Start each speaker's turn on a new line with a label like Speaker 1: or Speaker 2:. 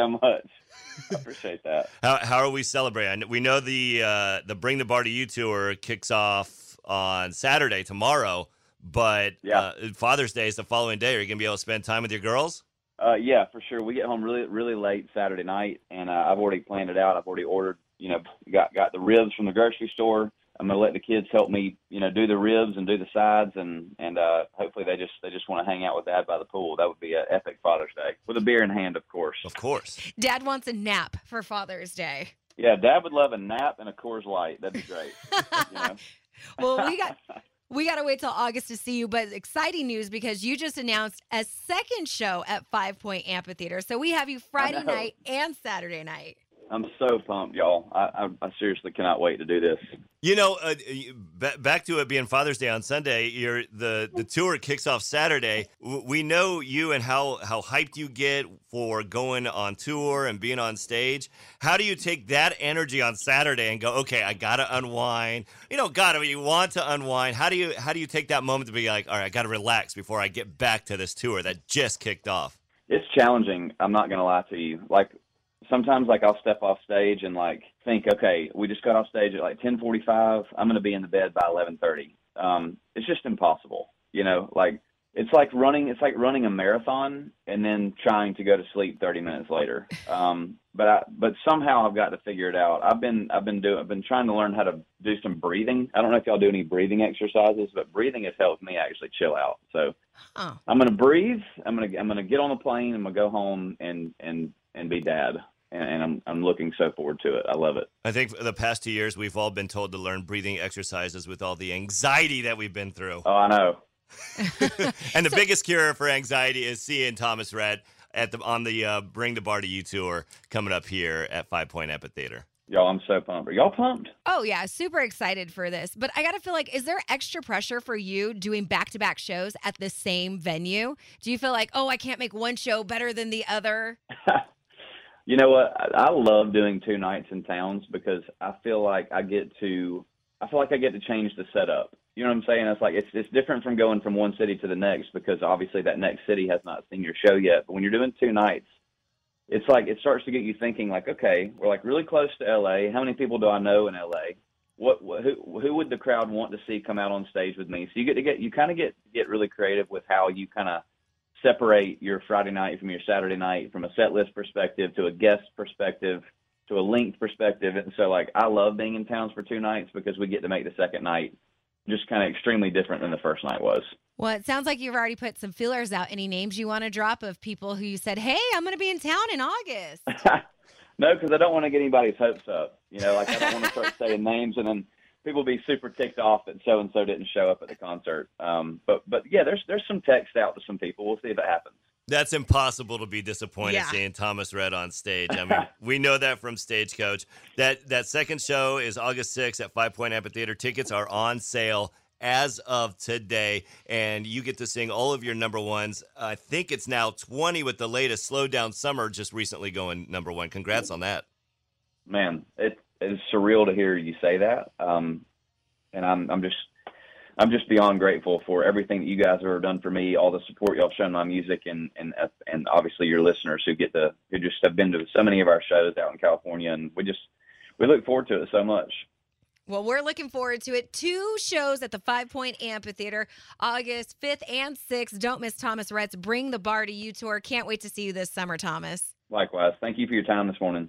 Speaker 1: So much. I appreciate that.
Speaker 2: How, how are we celebrating? We know the uh, the Bring the Bar to You tour kicks off on Saturday tomorrow, but
Speaker 1: Yeah.
Speaker 2: uh, Father's Day is the following day. Are you gonna be able to spend time with your girls?
Speaker 1: Uh, yeah, for sure. We get home really, really late Saturday night, and uh, I've already planned it out. I've already ordered, you know, got got the ribs from the grocery store. I'm gonna let the kids help me, you know, do the ribs and do the sides, and and uh, hopefully they just they just want to hang out with Dad by the pool. That would be an epic Father's Day with a beer in hand, of course.
Speaker 2: Of course.
Speaker 3: Dad wants a nap for Father's Day.
Speaker 1: Yeah, Dad would love a nap and a Coors Light. That'd be great. you know?
Speaker 3: well, we got we got to wait till August to see you, but exciting news because you just announced a second show at Five Point Amphitheater. So we have you Friday night and Saturday night.
Speaker 1: I'm so pumped, y'all. I, I I seriously cannot wait to do this.
Speaker 2: You know, uh, back to it being Father's Day on Sunday. You're, the the tour kicks off Saturday. We know you and how how hyped you get for going on tour and being on stage. How do you take that energy on Saturday and go, okay, I gotta unwind? You know, gotta you want to unwind. How do you how do you take that moment to be like, all right, I gotta relax before I get back to this tour that just kicked off?
Speaker 1: It's challenging. I'm not gonna lie to you. Like sometimes, like I'll step off stage and like think, okay, we just got off stage at like 10:45. I'm gonna be in the bed by 11:30. Um, it's just impossible. You know, like it's like running. It's like running a marathon and then trying to go to sleep 30 minutes later. Um, but I, but somehow I've got to figure it out. I've been I've been doing I've been trying to learn how to do some breathing. I don't know if y'all do any breathing exercises, but breathing has helped me actually chill out. So
Speaker 3: Oh,
Speaker 1: I'm gonna breathe. I'm gonna I'm gonna get on the plane. I'm gonna go home and and and be dad. And, and I'm I'm looking so forward to it. I love it.
Speaker 2: I think for the past two years we've all been told to learn breathing exercises with all the anxiety that we've been through.
Speaker 1: Oh, I know.
Speaker 2: and the biggest cure for anxiety is seeing Thomas Rhett at the on the uh, Bring the Bar to You tour coming up here at Five Point Amphitheater.
Speaker 1: Y'all, I'm so pumped. Are y'all pumped?
Speaker 3: oh yeah, super excited for this. But I got to feel like, is there extra pressure for you doing back to back shows at the same venue? Do you feel like, oh, I can't make one show better than the other?
Speaker 1: You know what? I, I love doing two nights in towns because I feel like I get to I feel like I get to change the setup. You know what I'm saying? It's like it's it's different from going from one city to the next because obviously that next city has not seen your show yet. But when you're doing two nights, it's like it starts to get you thinking like, okay, we're like really close to LA. How many people do I know in LA? What, who who would the crowd want to see come out on stage with me? So you get to get you kind of get get really creative with how you kind of separate your Friday night from your Saturday night from a set list perspective to a guest perspective to a length perspective. And so like I love being in towns for two nights because we get to make the second night just kind of extremely different than the first night was.
Speaker 3: Well, it sounds like you've already put some feelers out. Any names you want to drop of people who you said, hey, I'm going to be in town in August?
Speaker 1: no, because I don't want to get anybody's hopes up. You know, like I don't want to start saying names and then people be super ticked off that so and so didn't show up at the concert. Um, but but yeah, there's there's some text out to some people. We'll see if it happens.
Speaker 2: That's impossible to be disappointed
Speaker 3: Yeah.
Speaker 2: seeing Thomas Rhett on stage. I mean, we know that from Stagecoach. That that second show is August 6th at Five Point Amphitheater. Tickets are on sale as of today, and you get to sing all of your number ones. I think it's now 20 with the latest Slow Down Summer just recently going number one. Congrats on that.
Speaker 1: Man, it it's surreal to hear you say that. Um, and I'm I'm just I'm just beyond grateful for everything that you guys have done for me, all the support y'all shown my music, and and and obviously your listeners who get to who just have been to so many of our shows out in California, and we just we look forward to it so much.
Speaker 3: Well, we're looking forward to it. Two shows at the Five Point Amphitheater, August 5th and 6th. Don't miss Thomas Rhett's Bring the Bar to You tour. Can't wait to see you this summer, Thomas.
Speaker 1: Likewise, thank you for your time this morning.